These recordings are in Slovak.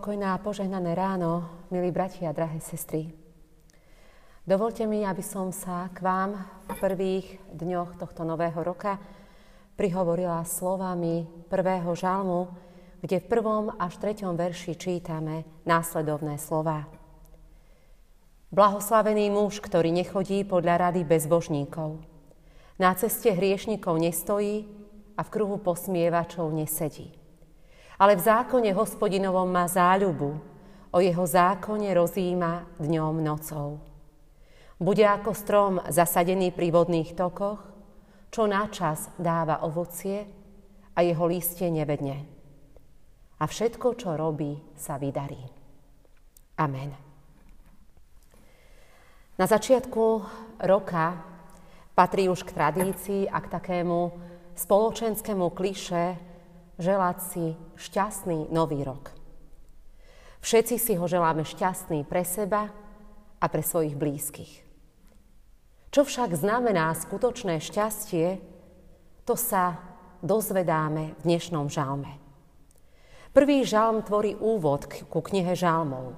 Pokojná a požehnané ráno, milí bratia a drahé sestry. Dovolte mi, aby som sa k vám v prvých dňoch tohto nového roka prihovorila slovami prvého žalmu, kde v prvom až treťom verši čítame následovné slova. Blahoslavený muž, ktorý nechodí podľa rady bezbožníkov. Na ceste hriešnikov nestojí a v kruhu posmievačov nesedí ale v zákone hospodinovom má záľubu, o jeho zákone rozíma dňom nocou. Bude ako strom zasadený pri vodných tokoch, čo načas dáva ovocie a jeho lístie nevedne. A všetko, čo robí, sa vydarí. Amen. Na začiatku roka patrí už k tradícii a k takému spoločenskému kliše želať si šťastný nový rok. Všetci si ho želáme šťastný pre seba a pre svojich blízkych. Čo však znamená skutočné šťastie, to sa dozvedáme v dnešnom žalme. Prvý žalm tvorí úvod ku knihe žalmov.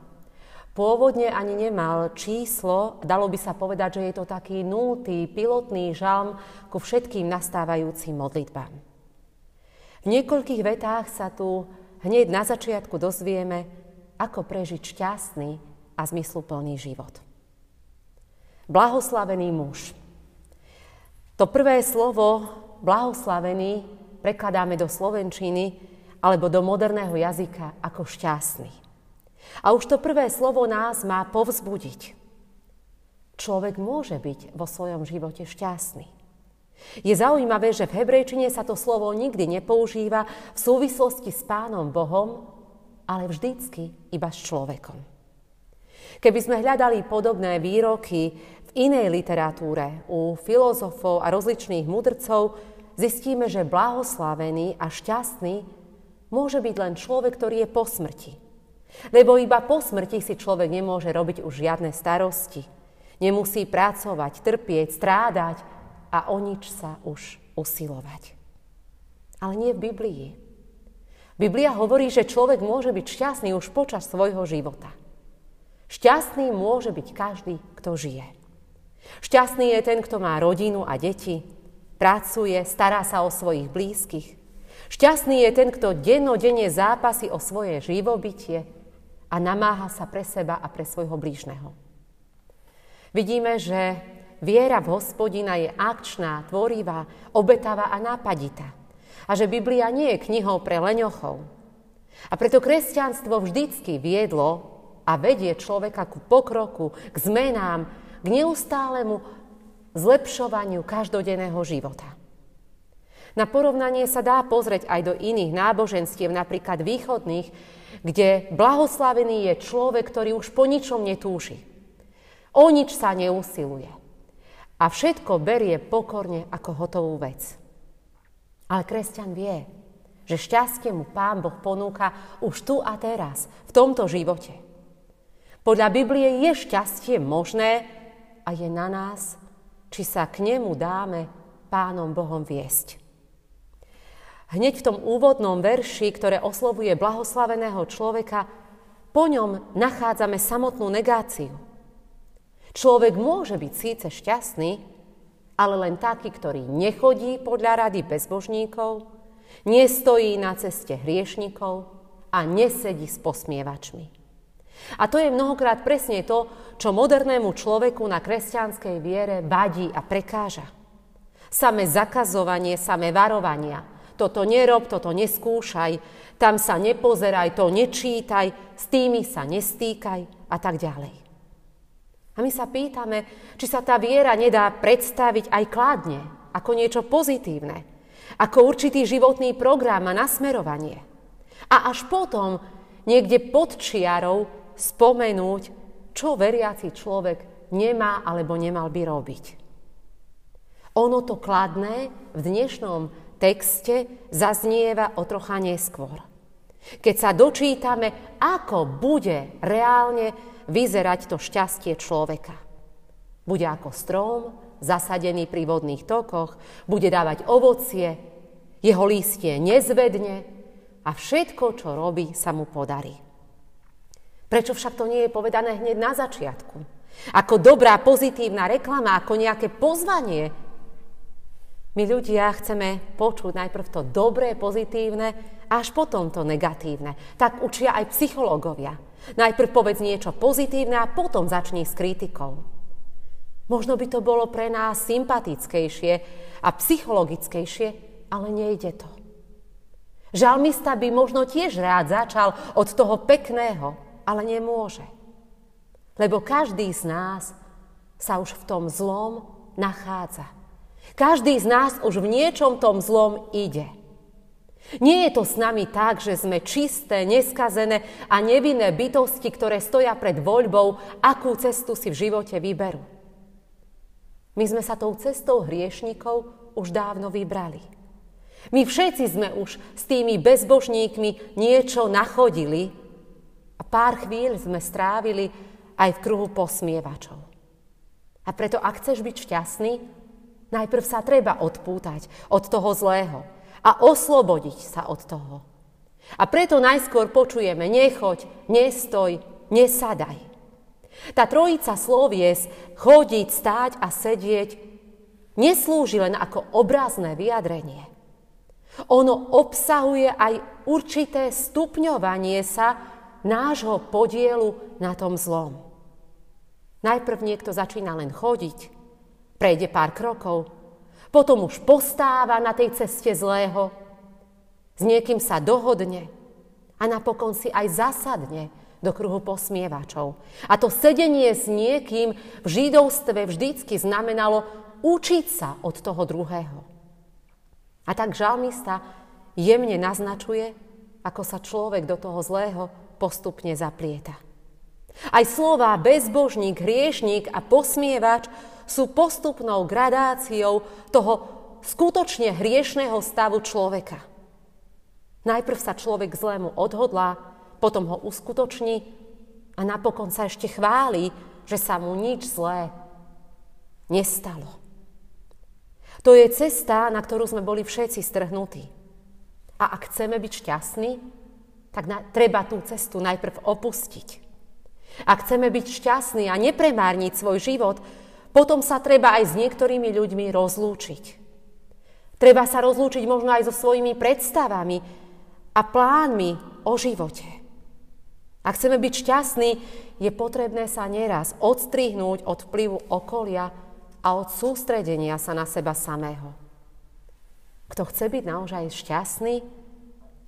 Pôvodne ani nemal číslo, dalo by sa povedať, že je to taký nultý, pilotný žalm ku všetkým nastávajúcim modlitbám. V niekoľkých vetách sa tu hneď na začiatku dozvieme, ako prežiť šťastný a zmysluplný život. Blahoslavený muž. To prvé slovo blahoslavený prekladáme do slovenčiny alebo do moderného jazyka ako šťastný. A už to prvé slovo nás má povzbudiť. Človek môže byť vo svojom živote šťastný. Je zaujímavé, že v hebrejčine sa to slovo nikdy nepoužíva v súvislosti s Pánom Bohom, ale vždycky iba s človekom. Keby sme hľadali podobné výroky v inej literatúre, u filozofov a rozličných mudrcov, zistíme, že blahoslavený a šťastný môže byť len človek, ktorý je po smrti. Lebo iba po smrti si človek nemôže robiť už žiadne starosti. Nemusí pracovať, trpieť, strádať, a o nič sa už usilovať. Ale nie v Biblii. Biblia hovorí, že človek môže byť šťastný už počas svojho života. Šťastný môže byť každý, kto žije. Šťastný je ten, kto má rodinu a deti, pracuje, stará sa o svojich blízkych. Šťastný je ten, kto dennodenne zápasí o svoje živobytie a namáha sa pre seba a pre svojho blížneho. Vidíme, že Viera v hospodina je akčná, tvorivá, obetavá a nápaditá. A že Biblia nie je knihou pre leňochov. A preto kresťanstvo vždycky viedlo a vedie človeka ku pokroku, k zmenám, k neustálemu zlepšovaniu každodenného života. Na porovnanie sa dá pozrieť aj do iných náboženstiev, napríklad východných, kde blahoslavený je človek, ktorý už po ničom netúži. O nič sa neusiluje a všetko berie pokorne ako hotovú vec. Ale kresťan vie, že šťastie mu Pán Boh ponúka už tu a teraz, v tomto živote. Podľa Biblie je šťastie možné a je na nás, či sa k nemu dáme Pánom Bohom viesť. Hneď v tom úvodnom verši, ktoré oslovuje blahoslaveného človeka, po ňom nachádzame samotnú negáciu – Človek môže byť síce šťastný, ale len taký, ktorý nechodí podľa rady bezbožníkov, nestojí na ceste hriešnikov a nesedí s posmievačmi. A to je mnohokrát presne to, čo modernému človeku na kresťanskej viere vadí a prekáža. Samé zakazovanie, samé varovania. Toto nerob, toto neskúšaj, tam sa nepozeraj, to nečítaj, s tými sa nestýkaj a tak ďalej. A my sa pýtame, či sa tá viera nedá predstaviť aj kladne, ako niečo pozitívne, ako určitý životný program a nasmerovanie. A až potom niekde pod čiarou spomenúť, čo veriaci človek nemá alebo nemal by robiť. Ono to kladné v dnešnom texte zaznieva o trocha neskôr. Keď sa dočítame, ako bude reálne vyzerať to šťastie človeka. Bude ako strom, zasadený pri vodných tokoch, bude dávať ovocie, jeho lístie nezvedne a všetko, čo robí, sa mu podarí. Prečo však to nie je povedané hneď na začiatku? Ako dobrá pozitívna reklama, ako nejaké pozvanie. My ľudia chceme počuť najprv to dobré, pozitívne, až potom to negatívne. Tak učia aj psychológovia. Najprv povedz niečo pozitívne a potom začni s kritikou. Možno by to bolo pre nás sympatickejšie a psychologickejšie, ale nejde to. Žalmista by možno tiež rád začal od toho pekného, ale nemôže. Lebo každý z nás sa už v tom zlom nachádza. Každý z nás už v niečom tom zlom ide. Nie je to s nami tak, že sme čisté, neskazené a nevinné bytosti, ktoré stoja pred voľbou, akú cestu si v živote vyberú. My sme sa tou cestou hriešnikov už dávno vybrali. My všetci sme už s tými bezbožníkmi niečo nachodili a pár chvíľ sme strávili aj v kruhu posmievačov. A preto, ak chceš byť šťastný, najprv sa treba odpútať od toho zlého a oslobodiť sa od toho. A preto najskôr počujeme nechoď, nestoj, nesadaj. Tá trojica slovies chodiť, stáť a sedieť neslúži len ako obrazné vyjadrenie. Ono obsahuje aj určité stupňovanie sa nášho podielu na tom zlom. Najprv niekto začína len chodiť, prejde pár krokov, potom už postáva na tej ceste zlého, s niekým sa dohodne a napokon si aj zasadne do kruhu posmievačov. A to sedenie s niekým v židovstve vždycky znamenalo učiť sa od toho druhého. A tak žalmista jemne naznačuje, ako sa človek do toho zlého postupne zaplieta. Aj slova bezbožník, hriešník a posmievač sú postupnou gradáciou toho skutočne hriešného stavu človeka. Najprv sa človek zlému odhodlá, potom ho uskutoční a napokon sa ešte chváli, že sa mu nič zlé nestalo. To je cesta, na ktorú sme boli všetci strhnutí. A ak chceme byť šťastní, tak na, treba tú cestu najprv opustiť. Ak chceme byť šťastní a nepremárniť svoj život, potom sa treba aj s niektorými ľuďmi rozlúčiť. Treba sa rozlúčiť možno aj so svojimi predstavami a plánmi o živote. Ak chceme byť šťastní, je potrebné sa neraz odstrihnúť od vplyvu okolia a od sústredenia sa na seba samého. Kto chce byť naozaj šťastný,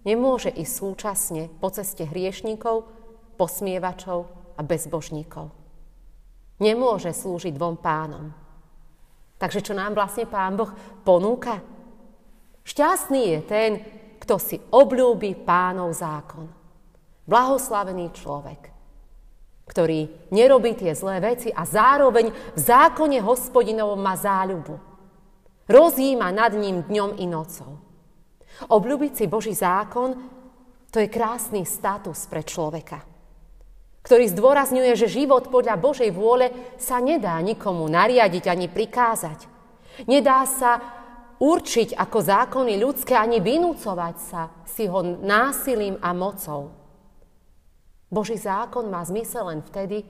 nemôže ísť súčasne po ceste hriešníkov, posmievačov a bezbožníkov. Nemôže slúžiť dvom pánom. Takže čo nám vlastne Pán Boh ponúka? Šťastný je ten, kto si obľúbi pánov zákon Blahoslavený človek, ktorý nerobí tie zlé veci a zároveň v zákone hospodinovom má záľubu. Rozjíma nad ním dňom i nocou. Obľúbiť si Boží zákon, to je krásny status pre človeka, ktorý zdôrazňuje, že život podľa Božej vôle sa nedá nikomu nariadiť ani prikázať. Nedá sa určiť ako zákony ľudské ani vynúcovať sa si ho násilím a mocou. Boží zákon má zmysel len vtedy,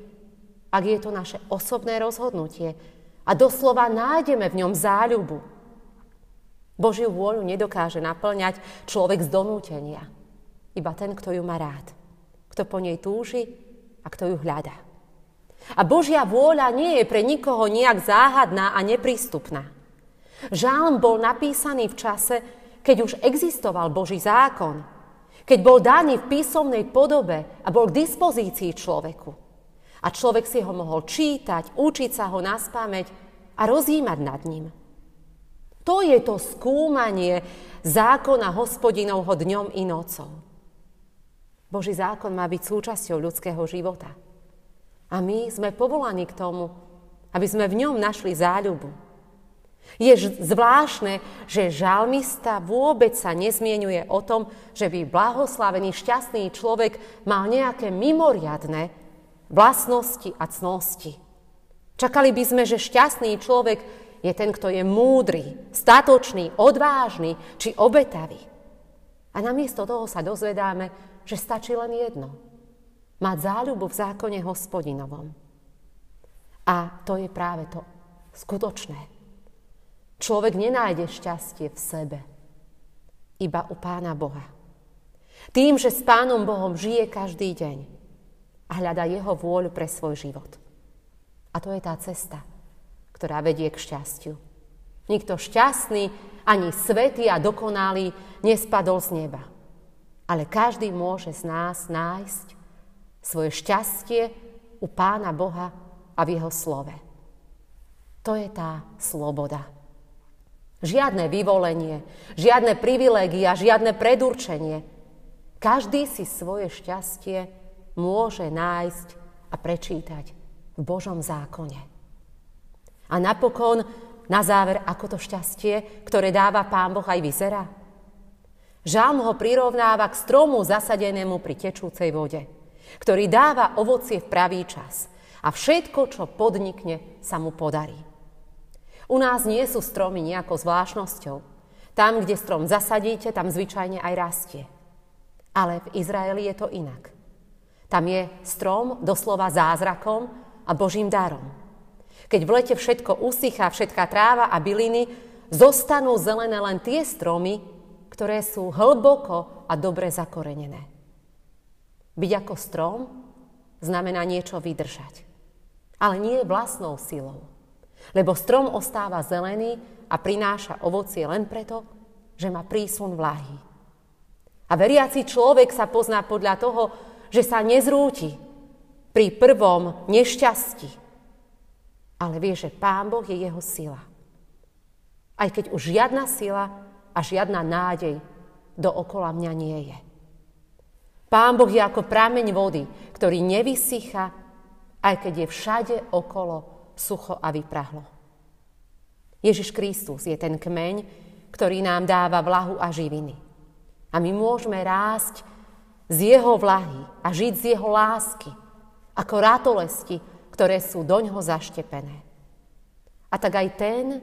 ak je to naše osobné rozhodnutie a doslova nájdeme v ňom záľubu. Božiu vôľu nedokáže naplňať človek z donútenia. Iba ten, kto ju má rád. Kto po nej túži a kto ju hľadá. A Božia vôľa nie je pre nikoho nejak záhadná a neprístupná. Žálm bol napísaný v čase, keď už existoval Boží zákon – keď bol daný v písomnej podobe a bol k dispozícii človeku. A človek si ho mohol čítať, učiť sa ho na spameť a rozjímať nad ním. To je to skúmanie zákona hospodinovho dňom i nocou. Boží zákon má byť súčasťou ľudského života. A my sme povolaní k tomu, aby sme v ňom našli záľubu. Je zvláštne, že žalmista vôbec sa nezmienuje o tom, že by blahoslavený, šťastný človek mal nejaké mimoriadne vlastnosti a cnosti. Čakali by sme, že šťastný človek je ten, kto je múdry, statočný, odvážny či obetavý. A namiesto toho sa dozvedáme, že stačí len jedno. mať záľubu v zákone hospodinovom. A to je práve to skutočné. Človek nenájde šťastie v sebe, iba u Pána Boha. Tým, že s Pánom Bohom žije každý deň a hľada Jeho vôľu pre svoj život. A to je tá cesta, ktorá vedie k šťastiu. Nikto šťastný, ani svetý a dokonalý nespadol z neba. Ale každý môže z nás nájsť svoje šťastie u Pána Boha a v Jeho slove. To je tá sloboda. Žiadne vyvolenie, žiadne privilégia, žiadne predurčenie. Každý si svoje šťastie môže nájsť a prečítať v Božom zákone. A napokon, na záver, ako to šťastie, ktoré dáva Pán Boh aj vyzerá? Žalm ho prirovnáva k stromu zasadenému pri tečúcej vode, ktorý dáva ovocie v pravý čas a všetko, čo podnikne, sa mu podarí. U nás nie sú stromy nejakou zvláštnosťou. Tam, kde strom zasadíte, tam zvyčajne aj rastie. Ale v Izraeli je to inak. Tam je strom doslova zázrakom a Božím darom. Keď v lete všetko usychá, všetká tráva a byliny, zostanú zelené len tie stromy, ktoré sú hlboko a dobre zakorenené. Byť ako strom znamená niečo vydržať. Ale nie vlastnou silou. Lebo strom ostáva zelený a prináša ovocie len preto, že má prísun vlahy. A veriaci človek sa pozná podľa toho, že sa nezrúti pri prvom nešťastí. Ale vie, že Pán Boh je jeho sila. Aj keď už žiadna sila a žiadna nádej do okola mňa nie je. Pán Boh je ako prameň vody, ktorý nevysycha, aj keď je všade okolo sucho a vyprahlo. Ježiš Kristus je ten kmeň, ktorý nám dáva vlahu a živiny. A my môžeme rásť z jeho vlahy a žiť z jeho lásky, ako ratolesti, ktoré sú do ňoho zaštepené. A tak aj ten,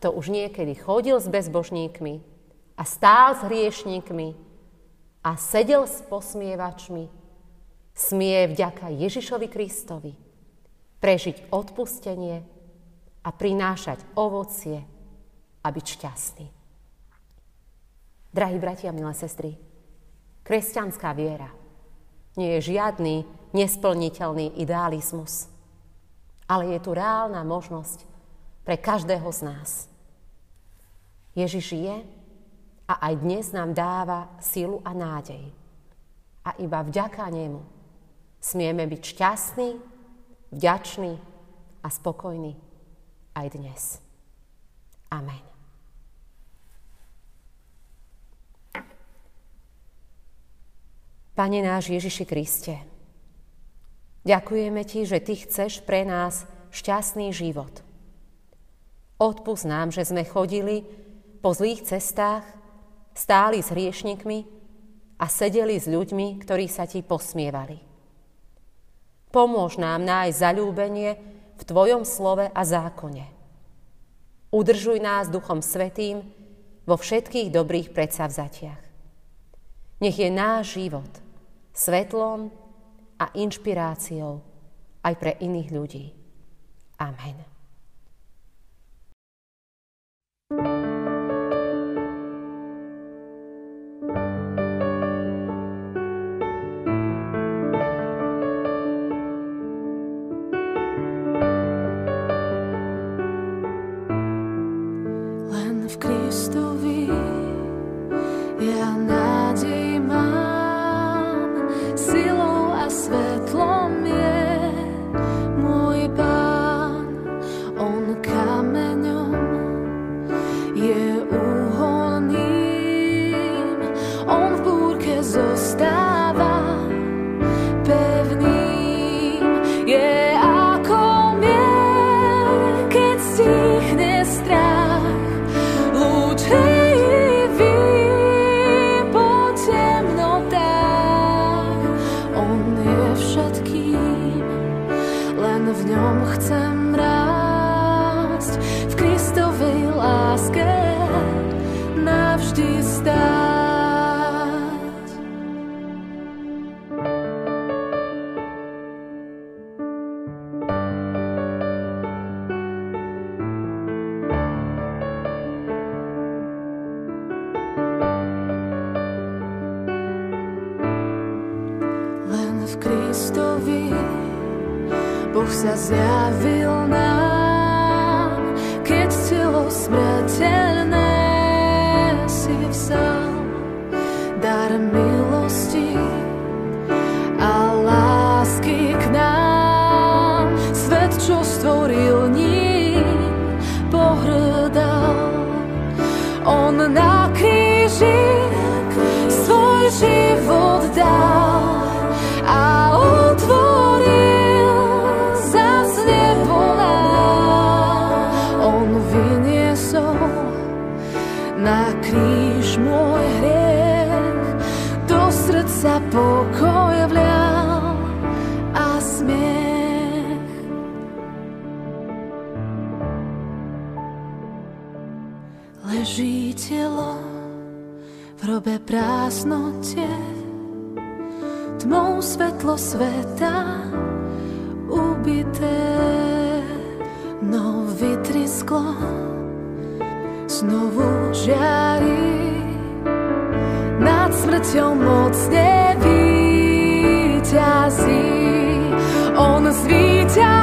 kto už niekedy chodil s bezbožníkmi a stál s hriešníkmi a sedel s posmievačmi, smie vďaka Ježišovi Kristovi prežiť odpustenie a prinášať ovocie a byť šťastný. Drahí bratia milé sestry, kresťanská viera nie je žiadny nesplniteľný idealizmus, ale je tu reálna možnosť pre každého z nás. Ježiš žije a aj dnes nám dáva silu a nádej. A iba vďaka nemu smieme byť šťastní, vďační a spokojní aj dnes. Amen. Pane náš Ježiši Kriste, ďakujeme Ti, že Ty chceš pre nás šťastný život – Odpust nám, že sme chodili po zlých cestách, stáli s hriešnikmi a sedeli s ľuďmi, ktorí sa ti posmievali. Pomôž nám nájsť zalúbenie v Tvojom slove a zákone. Udržuj nás Duchom Svetým vo všetkých dobrých predsavzatiach. Nech je náš život svetlom a inšpiráciou aj pre iných ľudí. Amen. ňom chcem rásť v Kristovej láske navždy stáť. smell. sa pokoj vlial a smiech. Leží telo v robe prázdnote, tmou svetlo sveta ubité. No vytrisklo znovu žiarí smrťou moc nevíťazí. On zvíťazí.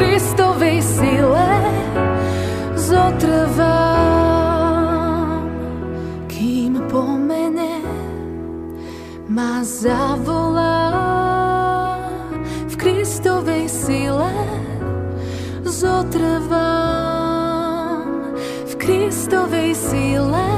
Kristovej sile zotrvám, kým po mene ma zavolá. V Kristovej sile zotrvám, v Kristovej sile